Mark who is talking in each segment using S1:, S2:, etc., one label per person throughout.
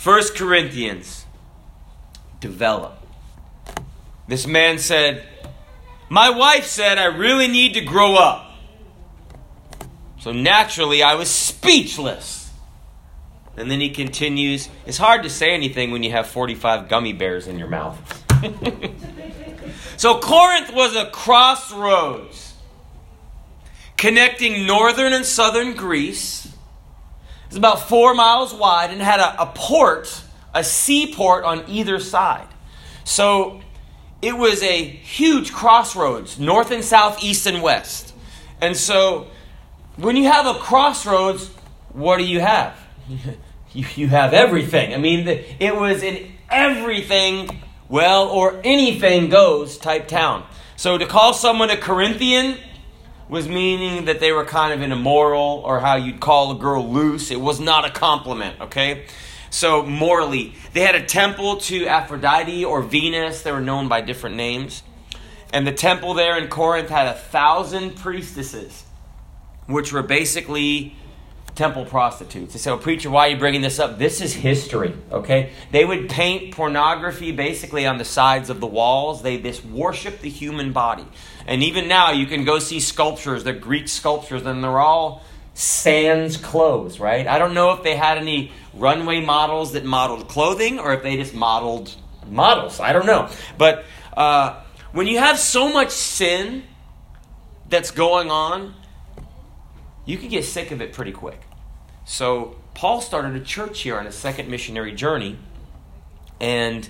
S1: First Corinthians, develop. This man said, My wife said I really need to grow up. So naturally, I was speechless. And then he continues, It's hard to say anything when you have 45 gummy bears in your mouth. so Corinth was a crossroads connecting northern and southern Greece. It's about four miles wide and had a, a port, a seaport on either side. So it was a huge crossroads, north and south, east and west. And so when you have a crossroads, what do you have? you, you have everything. I mean, it was an everything, well, or anything goes type town. So to call someone a Corinthian was meaning that they were kind of an immoral, or how you'd call a girl loose. It was not a compliment, okay? So, morally, they had a temple to Aphrodite or Venus. They were known by different names. And the temple there in Corinth had a thousand priestesses, which were basically temple prostitutes. They said, well, Preacher, why are you bringing this up? This is history, okay? They would paint pornography basically on the sides of the walls. They just worship the human body. And even now, you can go see sculptures, they're Greek sculptures, and they're all sans clothes, right? I don't know if they had any runway models that modeled clothing or if they just modeled models. I don't know. But uh, when you have so much sin that's going on, you can get sick of it pretty quick. So Paul started a church here on his second missionary journey. And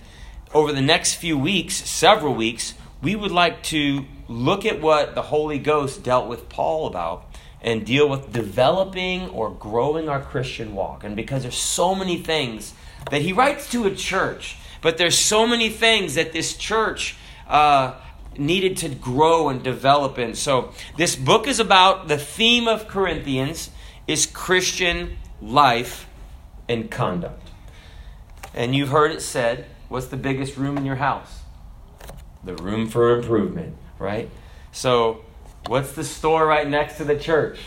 S1: over the next few weeks, several weeks, we would like to look at what the Holy Ghost dealt with Paul about and deal with developing or growing our Christian walk. And because there's so many things that he writes to a church, but there's so many things that this church uh, needed to grow and develop in. So this book is about the theme of Corinthians is Christian life and conduct. And you've heard it said, what's the biggest room in your house? The room for improvement, right? So What's the store right next to the church?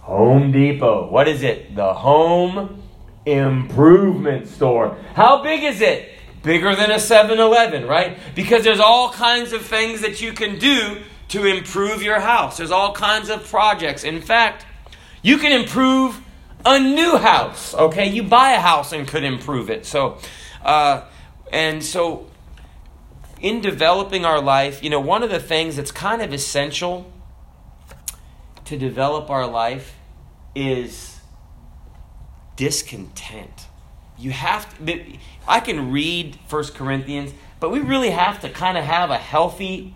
S1: Home Depot. What is it? The Home Improvement Store. How big is it? Bigger than a 7 Eleven, right? Because there's all kinds of things that you can do to improve your house. There's all kinds of projects. In fact, you can improve a new house. Okay, you buy a house and could improve it. So, uh, and so in developing our life, you know, one of the things that's kind of essential to develop our life is discontent. You have to, I can read First Corinthians, but we really have to kind of have a healthy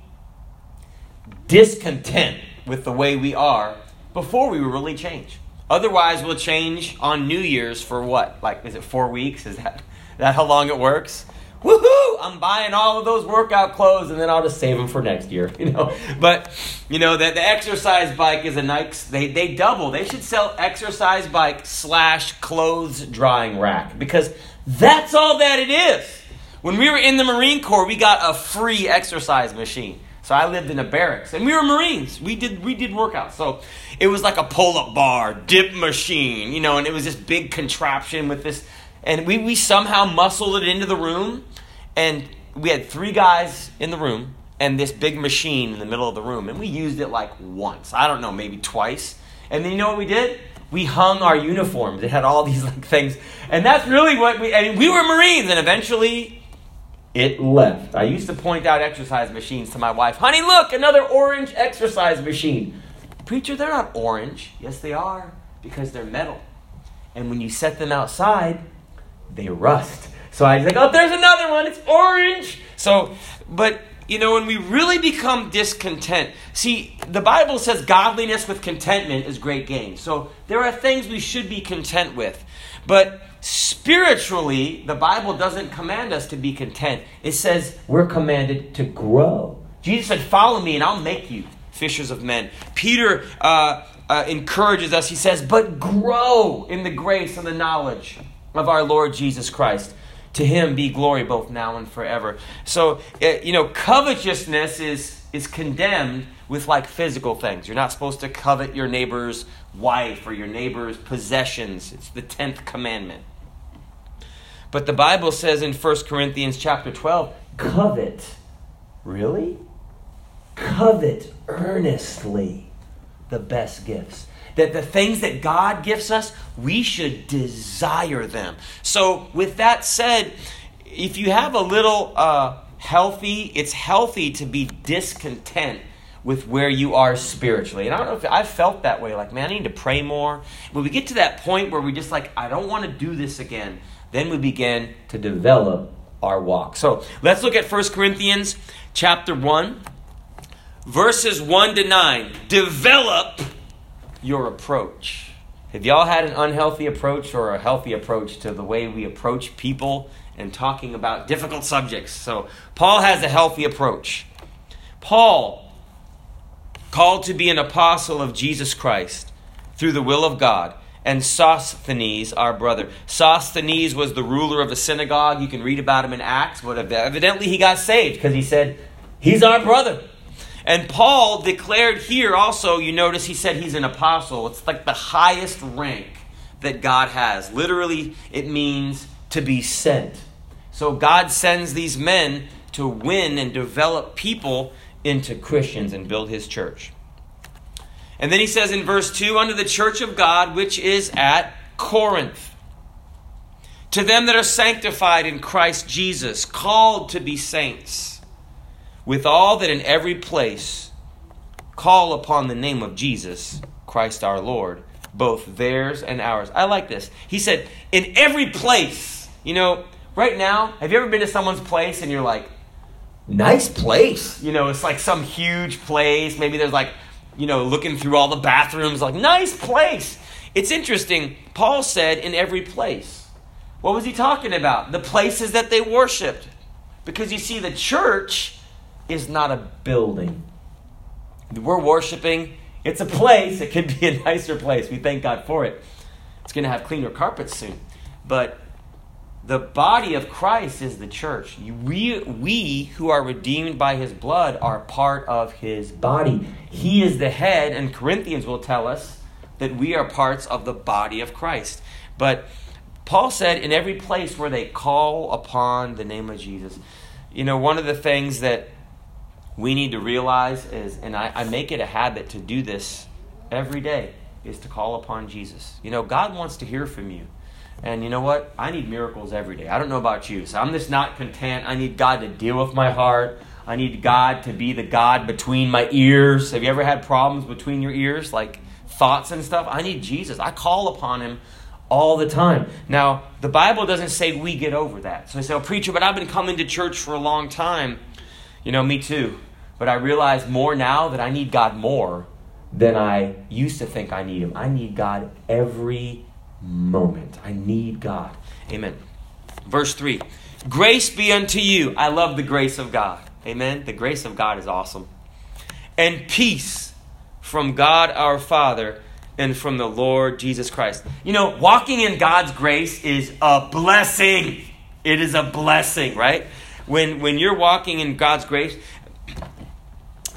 S1: discontent with the way we are before we really change. Otherwise, we'll change on New Year's for what? Like, is it four weeks? Is that, that how long it works? Woohoo, I'm buying all of those workout clothes and then I'll just save them for next year, you know. But, you know, the, the exercise bike is a Nike, they, they double. They should sell exercise bike slash clothes drying rack because that's all that it is. When we were in the Marine Corps, we got a free exercise machine. So I lived in a barracks, and we were Marines. We did we did workouts. So it was like a pull-up bar, dip machine, you know, and it was this big contraption with this, and we we somehow muscled it into the room. And we had three guys in the room and this big machine in the middle of the room. And we used it like once. I don't know, maybe twice. And then you know what we did? We hung our uniforms. It had all these like things. And that's really what we I mean, we were Marines and eventually it left. I used to point out exercise machines to my wife. Honey, look, another orange exercise machine. Preacher, they're not orange. Yes, they are, because they're metal. And when you set them outside, they rust. So I was like, oh, there's another one. It's orange. So, but you know, when we really become discontent, see, the Bible says godliness with contentment is great gain. So there are things we should be content with. But spiritually, the Bible doesn't command us to be content. It says we're commanded to grow. Jesus said, Follow me and I'll make you fishers of men. Peter uh, uh, encourages us. He says, But grow in the grace and the knowledge of our Lord Jesus Christ. To him be glory both now and forever. So, eh, you know, covetousness is, is condemned with like physical things. You're not supposed to covet your neighbor's wife or your neighbor's possessions. It's the 10th commandment. But the Bible says in 1 Corinthians chapter 12, covet. Really? Covet earnestly the best gifts. That the things that God gives us, we should desire them. So, with that said, if you have a little uh, healthy, it's healthy to be discontent with where you are spiritually. And I don't know if I've felt that way. Like, man, I need to pray more. When we get to that point where we just like, I don't want to do this again, then we begin to develop our walk. So let's look at 1 Corinthians chapter 1, verses 1 to 9. Develop your approach. Have y'all had an unhealthy approach or a healthy approach to the way we approach people and talking about difficult subjects? So, Paul has a healthy approach. Paul, called to be an apostle of Jesus Christ through the will of God, and Sosthenes, our brother. Sosthenes was the ruler of a synagogue. You can read about him in Acts, but evidently he got saved because he said, He's our brother. And Paul declared here also, you notice he said he's an apostle. It's like the highest rank that God has. Literally, it means to be sent. So God sends these men to win and develop people into Christians and build his church. And then he says in verse 2 unto the church of God which is at Corinth. To them that are sanctified in Christ Jesus, called to be saints with all that in every place call upon the name of Jesus, Christ our Lord, both theirs and ours. I like this. He said, in every place. You know, right now, have you ever been to someone's place and you're like, nice place? You know, it's like some huge place. Maybe there's like, you know, looking through all the bathrooms, like, nice place. It's interesting. Paul said, in every place. What was he talking about? The places that they worshiped. Because you see, the church is not a building. We're worshiping, it's a place. It could be a nicer place. We thank God for it. It's going to have cleaner carpets soon. But the body of Christ is the church. We, we who are redeemed by his blood are part of his body. He is the head, and Corinthians will tell us that we are parts of the body of Christ. But Paul said, in every place where they call upon the name of Jesus, you know, one of the things that we need to realize is, and I, I make it a habit to do this every day, is to call upon Jesus. You know, God wants to hear from you. And you know what? I need miracles every day. I don't know about you. So I'm just not content. I need God to deal with my heart. I need God to be the God between my ears. Have you ever had problems between your ears, like thoughts and stuff? I need Jesus. I call upon Him all the time. Now, the Bible doesn't say we get over that. So I say, oh, preacher, but I've been coming to church for a long time. You know, me too. But I realize more now that I need God more than I used to think I need Him. I need God every moment. I need God. Amen. Verse 3 Grace be unto you. I love the grace of God. Amen. The grace of God is awesome. And peace from God our Father and from the Lord Jesus Christ. You know, walking in God's grace is a blessing. It is a blessing, right? When when you're walking in God's grace,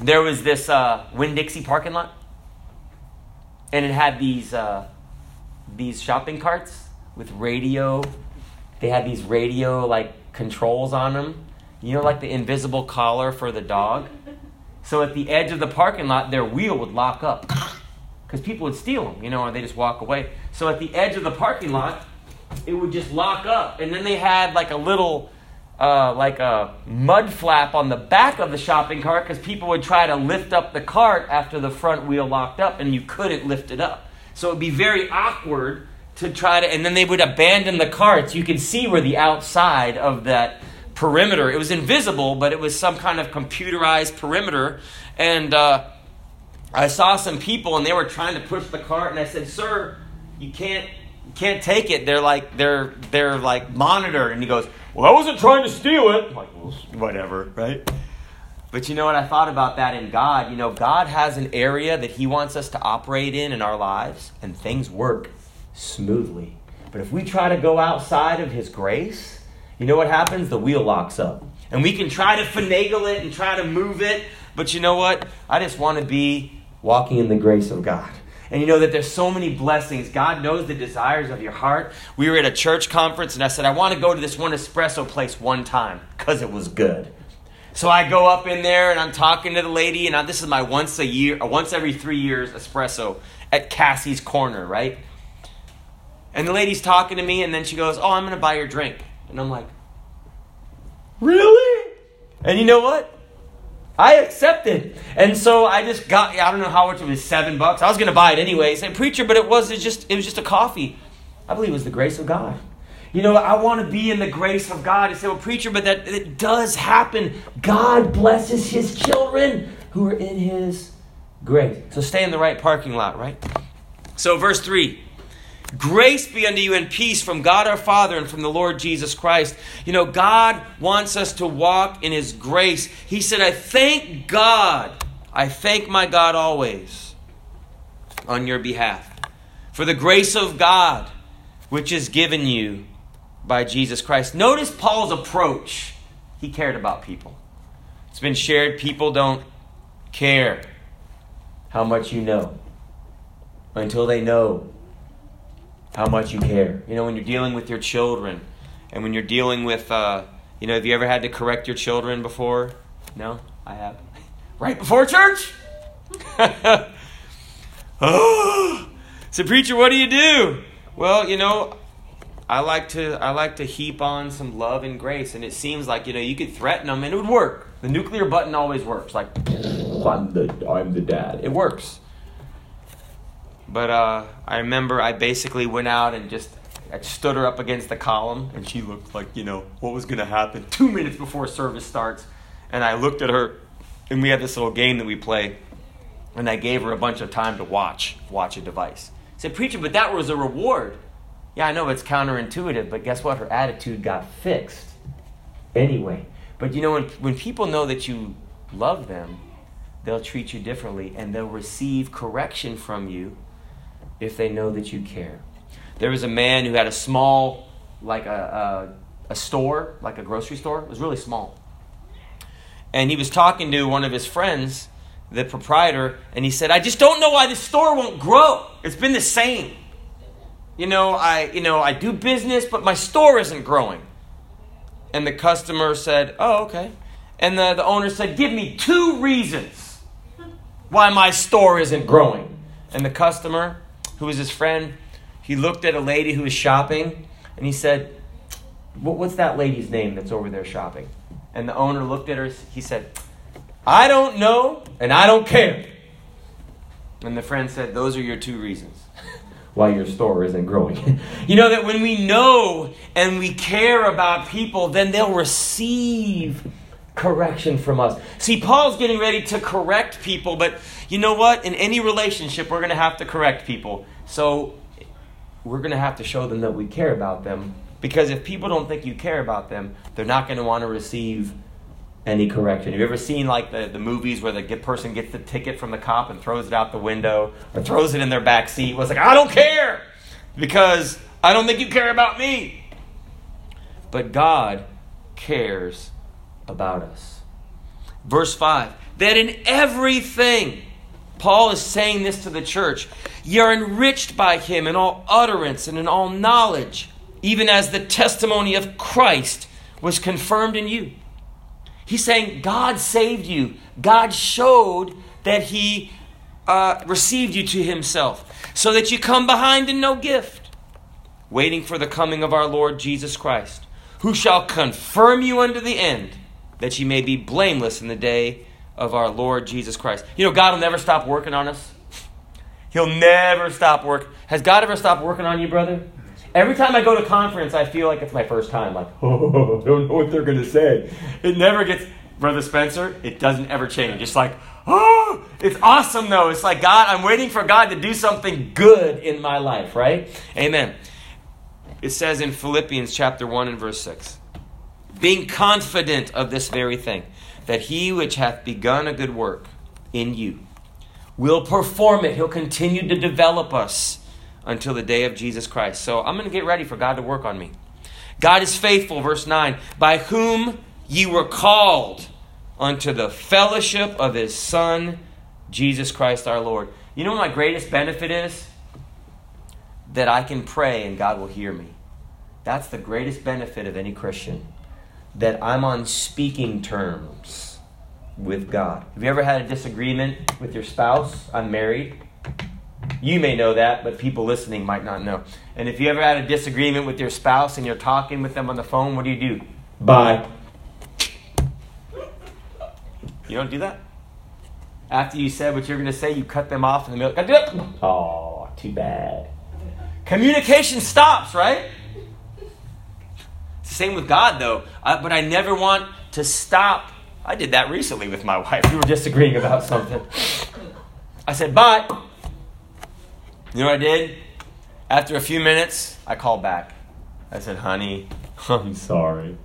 S1: there was this uh, Winn Dixie parking lot, and it had these uh, these shopping carts with radio. They had these radio like controls on them. You know, like the invisible collar for the dog. So at the edge of the parking lot, their wheel would lock up because people would steal them, you know, or they just walk away. So at the edge of the parking lot, it would just lock up, and then they had like a little uh, like a mud flap on the back of the shopping cart because people would try to lift up the cart after the front wheel locked up and you couldn't lift it up. So it would be very awkward to try to, and then they would abandon the carts. You can see where the outside of that perimeter, it was invisible, but it was some kind of computerized perimeter. And uh, I saw some people and they were trying to push the cart, and I said, Sir, you can't. You can't take it. They're like they're they're like monitored, and he goes, well, I wasn't trying to steal it. I'm like, well, whatever, right? But you know what? I thought about that in God. You know, God has an area that He wants us to operate in in our lives, and things work smoothly. But if we try to go outside of His grace, you know what happens? The wheel locks up. And we can try to finagle it and try to move it, but you know what? I just want to be walking in the grace of God. And you know that there's so many blessings. God knows the desires of your heart. We were at a church conference, and I said, I want to go to this one espresso place one time because it was good. So I go up in there and I'm talking to the lady, and I, this is my once a year, uh, once every three years espresso at Cassie's Corner, right? And the lady's talking to me, and then she goes, Oh, I'm going to buy your drink. And I'm like, Really? And you know what? I accepted. And so I just got, I don't know how much it was, seven bucks. I was going to buy it anyway. Say, preacher, but it was just, it was just a coffee. I believe it was the grace of God. You know, I want to be in the grace of God. You say, well, preacher, but that it does happen. God blesses his children who are in his grace. So stay in the right parking lot, right? So, verse 3 Grace be unto you and peace from God our Father and from the Lord Jesus Christ. You know, God wants us to walk in His grace. He said, I thank God. I thank my God always on your behalf for the grace of God which is given you by Jesus Christ. Notice Paul's approach. He cared about people. It's been shared. People don't care how much you know until they know how much you care. You know, when you're dealing with your children and when you're dealing with, uh, you know, have you ever had to correct your children before? No, I have. right before church? so preacher, what do you do? Well, you know, I like to I like to heap on some love and grace, and it seems like you know you could threaten them and it would work. The nuclear button always works. Like I'm the I'm the dad. It works. But uh, I remember I basically went out and just I stood her up against the column, and she looked like, you know, what was to happen two minutes before service starts. And I looked at her, and we had this little game that we play, and I gave her a bunch of time to watch, watch a device. I said, Preacher, but that was a reward. Yeah, I know it's counterintuitive, but guess what? Her attitude got fixed anyway. But you know, when, when people know that you love them, they'll treat you differently, and they'll receive correction from you if they know that you care. There was a man who had a small, like a, a, a store, like a grocery store. It was really small. And he was talking to one of his friends, the proprietor, and he said, I just don't know why this store won't grow. It's been the same. You know, I you know, I do business, but my store isn't growing. And the customer said, Oh, okay. And the, the owner said, Give me two reasons why my store isn't growing. And the customer who was his friend, he looked at a lady who was shopping and he said, What's that lady's name that's over there shopping? And the owner looked at her, he said, I don't know and I don't care. And the friend said, Those are your two reasons why your store isn't growing. you know that when we know and we care about people, then they'll receive correction from us. See, Paul's getting ready to correct people, but you know what? In any relationship, we're going to have to correct people. So we're going to have to show them that we care about them. Because if people don't think you care about them, they're not going to want to receive any correction. Have you ever seen like the, the movies where the get, person gets the ticket from the cop and throws it out the window or throws it in their back seat? Was like, I don't care because I don't think you care about me. But God cares about us. Verse 5 that in everything, Paul is saying this to the church, you're enriched by him in all utterance and in all knowledge, even as the testimony of Christ was confirmed in you. He's saying God saved you, God showed that He uh, received you to Himself, so that you come behind in no gift, waiting for the coming of our Lord Jesus Christ, who shall confirm you unto the end that ye may be blameless in the day of our Lord Jesus Christ. You know, God will never stop working on us. He'll never stop work. Has God ever stopped working on you, brother? Every time I go to conference, I feel like it's my first time. Like, oh, I don't know what they're going to say. It never gets, Brother Spencer, it doesn't ever change. It's like, oh, it's awesome though. It's like, God, I'm waiting for God to do something good in my life, right? Amen. It says in Philippians chapter 1 and verse 6 being confident of this very thing, that he which hath begun a good work in you will perform it. He'll continue to develop us until the day of Jesus Christ. So I'm going to get ready for God to work on me. God is faithful, verse 9, by whom ye were called unto the fellowship of his Son, Jesus Christ our Lord. You know what my greatest benefit is? That I can pray and God will hear me. That's the greatest benefit of any Christian. That I'm on speaking terms with God. Have you ever had a disagreement with your spouse? I'm married. You may know that, but people listening might not know. And if you ever had a disagreement with your spouse and you're talking with them on the phone, what do you do? Bye. You don't do that? After you said what you're going to say, you cut them off in the middle. Oh, too bad. Communication stops, right? Same with God, though. Uh, but I never want to stop. I did that recently with my wife. We were disagreeing about something. I said, bye. You know what I did? After a few minutes, I called back. I said, honey, I'm sorry.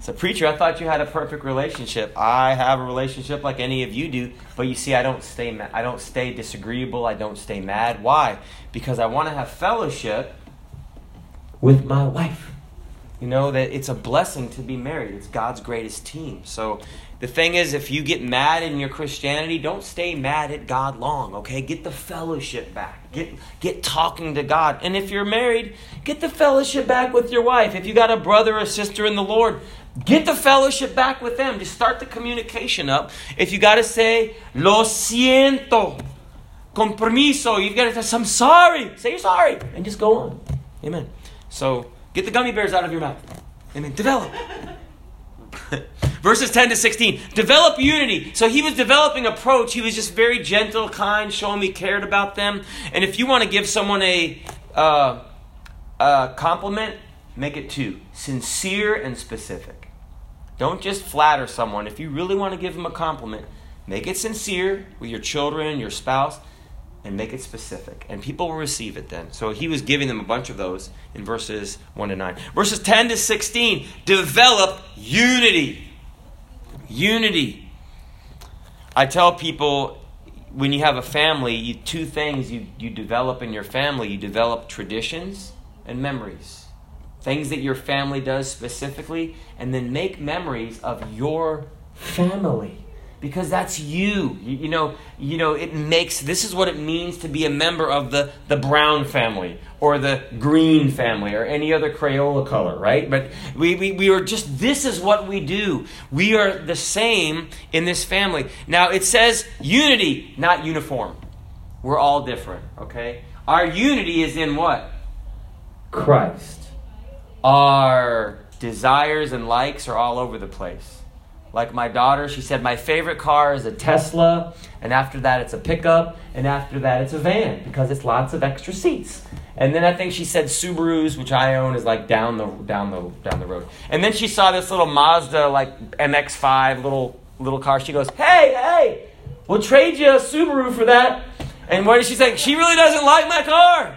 S1: So, preacher, I thought you had a perfect relationship. I have a relationship like any of you do, but you see, I don't stay. Ma- I don't stay disagreeable. I don't stay mad. Why? Because I want to have fellowship with my wife. You know that it's a blessing to be married. It's God's greatest team. So, the thing is, if you get mad in your Christianity, don't stay mad at God long. Okay, get the fellowship back. Get get talking to God. And if you're married, get the fellowship back with your wife. If you got a brother or sister in the Lord, Get the fellowship back with them. Just start the communication up. If you got to say, lo siento, con permiso, you've got to say, I'm sorry. Say you're sorry and just go on. Amen. So get the gummy bears out of your mouth. Amen. Develop. Verses 10 to 16. Develop unity. So he was developing approach. He was just very gentle, kind, showing he cared about them. And if you want to give someone a, uh, a compliment, make it two sincere and specific. Don't just flatter someone. If you really want to give them a compliment, make it sincere with your children, your spouse, and make it specific. And people will receive it then. So he was giving them a bunch of those in verses 1 to 9. Verses 10 to 16 develop unity. Unity. I tell people when you have a family, you, two things you, you develop in your family you develop traditions and memories things that your family does specifically, and then make memories of your family because that's you. you. you. know you know it makes this is what it means to be a member of the the brown family or the green family or any other crayola color right but we, we we are just this is what we do we are the same in this family now it says unity not uniform we're all different okay our unity is in what christ our desires and likes are all over the place. Like my daughter, she said, My favorite car is a Tesla, and after that, it's a pickup, and after that, it's a van because it's lots of extra seats. And then I think she said Subarus, which I own, is like down the down the down the road. And then she saw this little Mazda like MX-5 little little car. She goes, "Hey, hey, we'll trade you a Subaru for that." And what is she saying? She really doesn't like my car.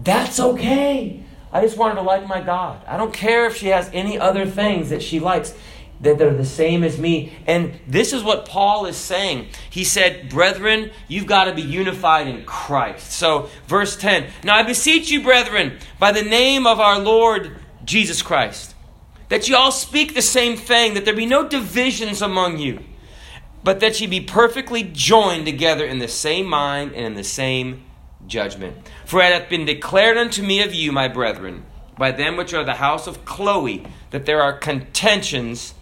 S1: That's okay. I just want her to like my God. I don't care if she has any other things that she likes that they're the same as me. And this is what Paul is saying. He said, Brethren, you've got to be unified in Christ. So, verse 10 Now I beseech you, brethren, by the name of our Lord Jesus Christ, that you all speak the same thing, that there be no divisions among you, but that ye be perfectly joined together in the same mind and in the same judgment. For it hath been declared unto me of you, my brethren, by them which are the house of Chloe, that there are contentions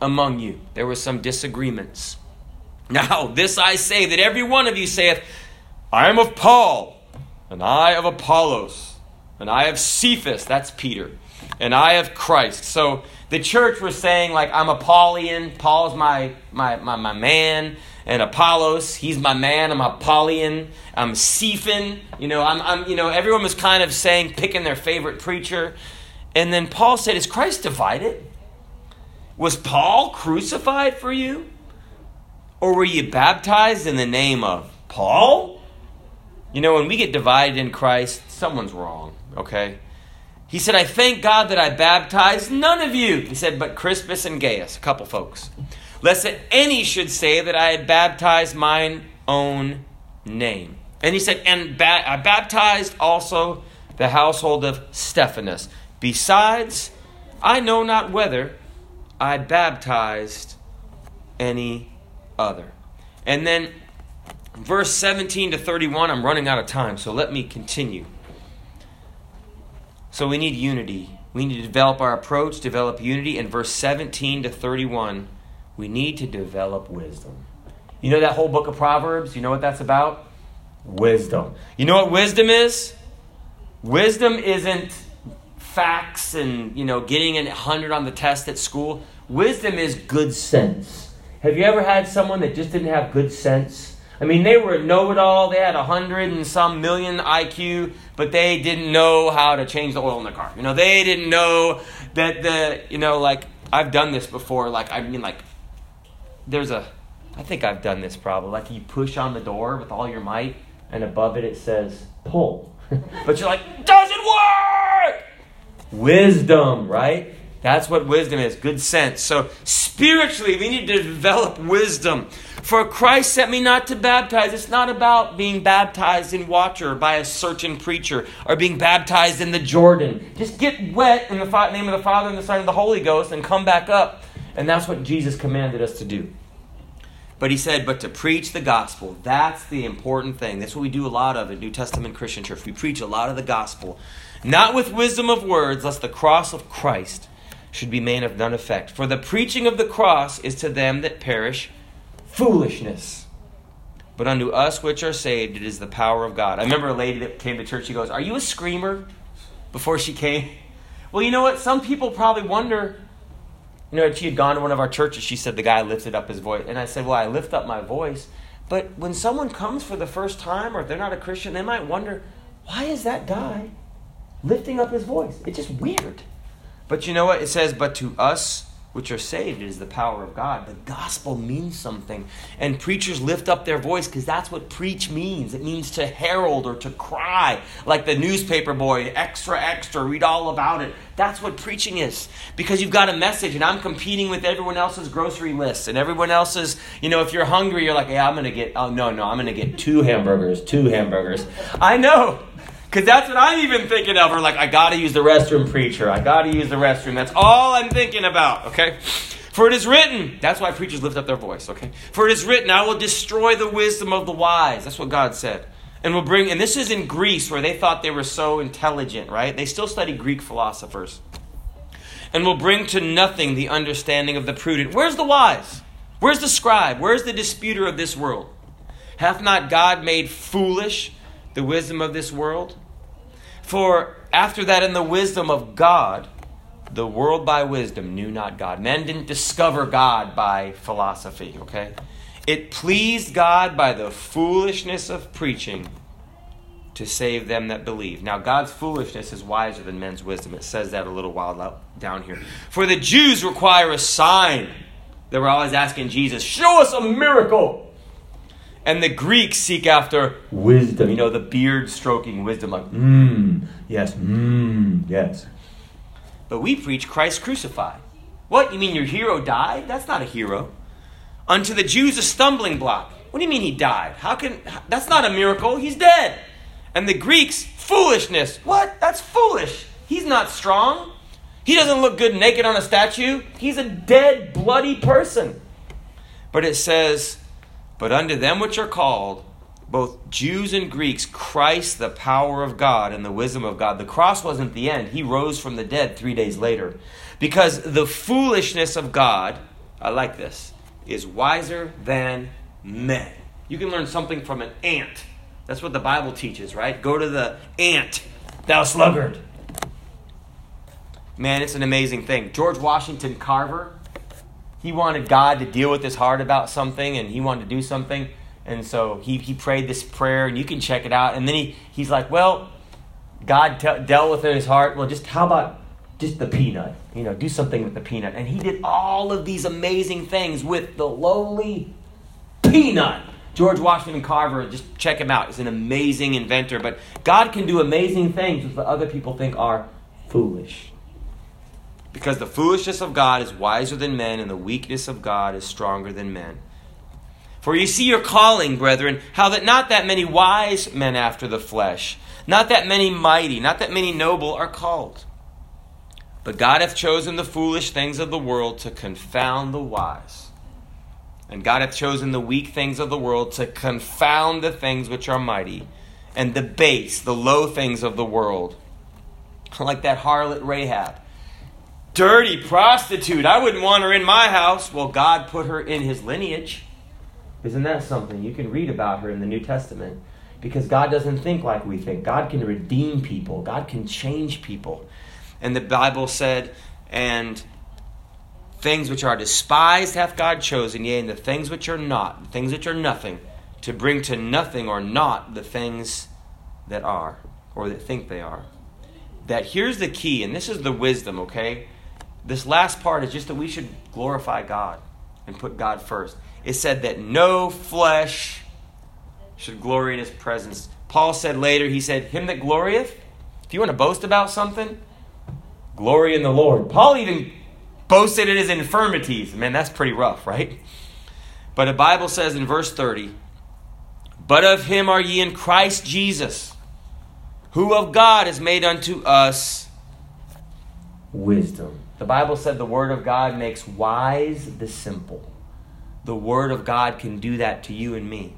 S1: among you. There were some disagreements. Now, this I say, that every one of you saith, I am of Paul, and I of Apollos, and I of Cephas, that's Peter, and I of Christ. So the church was saying, like, I'm a Paulian, Paul's my, my, my, my man, and Apollos, he's my man. I'm Apollian. I'm Cephon. You know, I'm, I'm, you know, everyone was kind of saying, picking their favorite preacher. And then Paul said, Is Christ divided? Was Paul crucified for you? Or were you baptized in the name of Paul? You know, when we get divided in Christ, someone's wrong, okay? He said, I thank God that I baptized none of you. He said, but Crispus and Gaius, a couple folks lest that any should say that I had baptized mine own name. And he said, And ba- I baptized also the household of Stephanas. Besides, I know not whether I baptized any other. And then verse 17 to 31, I'm running out of time, so let me continue. So we need unity. We need to develop our approach, develop unity. In verse 17 to 31, we need to develop wisdom. You know that whole book of Proverbs? You know what that's about? Wisdom. You know what wisdom is? Wisdom isn't facts and, you know, getting a 100 on the test at school. Wisdom is good sense. Have you ever had someone that just didn't have good sense? I mean, they were a know it all. They had a hundred and some million IQ, but they didn't know how to change the oil in the car. You know, they didn't know that the, you know, like, I've done this before. Like, I mean, like, there's a, I think I've done this probably. Like, you push on the door with all your might, and above it it says pull. but you're like, doesn't work! Wisdom, right? That's what wisdom is good sense. So, spiritually, we need to develop wisdom. For Christ sent me not to baptize. It's not about being baptized in water by a certain preacher or being baptized in the Jordan. Just get wet in the name of the Father and the Son and the Holy Ghost and come back up. And that's what Jesus commanded us to do. But he said, but to preach the gospel, that's the important thing. That's what we do a lot of in New Testament Christian Church. We preach a lot of the gospel, not with wisdom of words, lest the cross of Christ should be made of none effect. For the preaching of the cross is to them that perish foolishness. But unto us which are saved, it is the power of God. I remember a lady that came to church, she goes, Are you a screamer? Before she came. Well, you know what? Some people probably wonder. You know, she had gone to one of our churches. She said the guy lifted up his voice. And I said, Well, I lift up my voice. But when someone comes for the first time or if they're not a Christian, they might wonder, Why is that guy lifting up his voice? It's just weird. But you know what? It says, But to us which are saved. Is the power of God. The gospel means something. And preachers lift up their voice because that's what preach means. It means to herald or to cry, like the newspaper boy, extra, extra, read all about it. That's what preaching is. Because you've got a message, and I'm competing with everyone else's grocery list. and everyone else's, you know, if you're hungry, you're like, yeah, I'm going to get, oh, no, no, I'm going to get two hamburgers, two hamburgers. I know. Because that's what I'm even thinking of. Or like, I got to use the restroom, preacher. I got to use the restroom. That's all I'm thinking about, okay? For it is written, that's why preachers lift up their voice, okay? For it is written, I will destroy the wisdom of the wise. That's what God said. And will bring, and this is in Greece where they thought they were so intelligent, right? They still study Greek philosophers. And will bring to nothing the understanding of the prudent. Where's the wise? Where's the scribe? Where's the disputer of this world? Hath not God made foolish the wisdom of this world? For after that, in the wisdom of God, the world by wisdom knew not God. Men didn't discover God by philosophy, okay? It pleased God by the foolishness of preaching to save them that believe. Now, God's foolishness is wiser than men's wisdom. It says that a little while down here. For the Jews require a sign. They were always asking Jesus, Show us a miracle. And the Greeks seek after wisdom. You know, the beard stroking wisdom, like, mmm, yes, mmm, yes. But we preach Christ crucified. What? You mean your hero died? That's not a hero. Unto the Jews, a stumbling block. What do you mean he died? How can. That's not a miracle. He's dead. And the Greeks, foolishness. What? That's foolish. He's not strong. He doesn't look good naked on a statue. He's a dead, bloody person. But it says, but unto them which are called, both Jews and Greeks, Christ, the power of God and the wisdom of God. The cross wasn't the end. He rose from the dead three days later. Because the foolishness of God, I like this, is wiser than men. You can learn something from an ant. That's what the Bible teaches, right? Go to the ant, thou sluggard. Man, it's an amazing thing. George Washington Carver, he wanted God to deal with his heart about something and he wanted to do something. And so he, he prayed this prayer, and you can check it out. And then he, he's like, Well, God te- dealt with in his heart. Well, just how about just the peanut? You know, do something with the peanut. And he did all of these amazing things with the lowly peanut. George Washington Carver, just check him out. He's an amazing inventor. But God can do amazing things with what other people think are foolish. Because the foolishness of God is wiser than men, and the weakness of God is stronger than men. For you see your calling, brethren, how that not that many wise men after the flesh, not that many mighty, not that many noble are called. But God hath chosen the foolish things of the world to confound the wise. And God hath chosen the weak things of the world to confound the things which are mighty, and the base, the low things of the world. Like that harlot Rahab. Dirty prostitute. I wouldn't want her in my house. Well, God put her in his lineage. Isn't that something? You can read about her in the New Testament. Because God doesn't think like we think. God can redeem people, God can change people. And the Bible said, and things which are despised hath God chosen, yea, and the things which are not, the things which are nothing, to bring to nothing or not the things that are, or that think they are. That here's the key, and this is the wisdom, okay? This last part is just that we should glorify God and put God first. It said that no flesh should glory in his presence. Paul said later, he said, Him that glorieth, if you want to boast about something, glory in the Lord. Paul even boasted in his infirmities. Man, that's pretty rough, right? But the Bible says in verse 30, But of him are ye in Christ Jesus, who of God is made unto us wisdom. The Bible said the word of God makes wise the simple. The word of God can do that to you and me.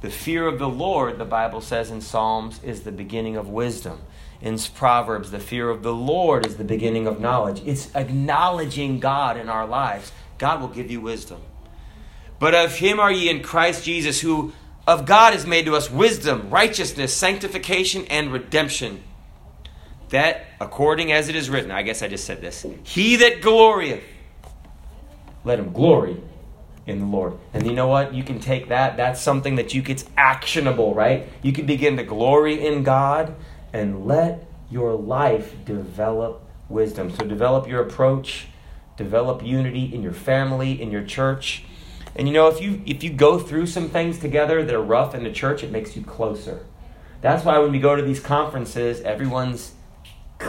S1: The fear of the Lord, the Bible says in Psalms, is the beginning of wisdom in Proverbs, the fear of the Lord is the beginning of knowledge. It's acknowledging God in our lives. God will give you wisdom. But of him are ye in Christ Jesus, who of God is made to us wisdom, righteousness, sanctification, and redemption. That, according as it is written, I guess I just said this He that glorieth, let him glory in the Lord. And you know what? You can take that. That's something that you gets actionable, right? You can begin to glory in God and let your life develop wisdom. So, develop your approach, develop unity in your family, in your church. And you know, if you if you go through some things together that are rough in the church, it makes you closer. That's why when we go to these conferences, everyone's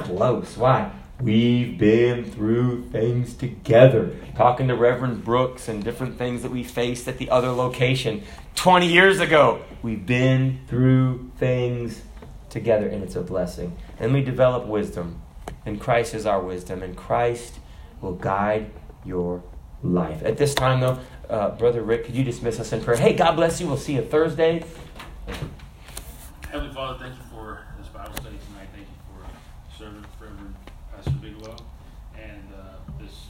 S1: close. Why? We've been through things together. Talking to Reverend Brooks and different things that we faced at the other location 20 years ago. We've been through things together, and it's a blessing. And we develop wisdom, and Christ is our wisdom, and Christ will guide your life. At this time, though, uh, Brother Rick, could you dismiss us in prayer? Hey, God bless you. We'll see you Thursday.
S2: Heavenly Father, thank you for this Bible study tonight. Thank you for serving Reverend Pastor Bigelow and uh, this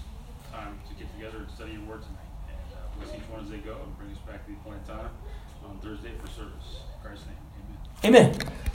S2: time to get together and study your word tonight. And uh, bless each one as they go and bring us back to the appointed time on Thursday for service. Christ's name, amen.
S1: Amen.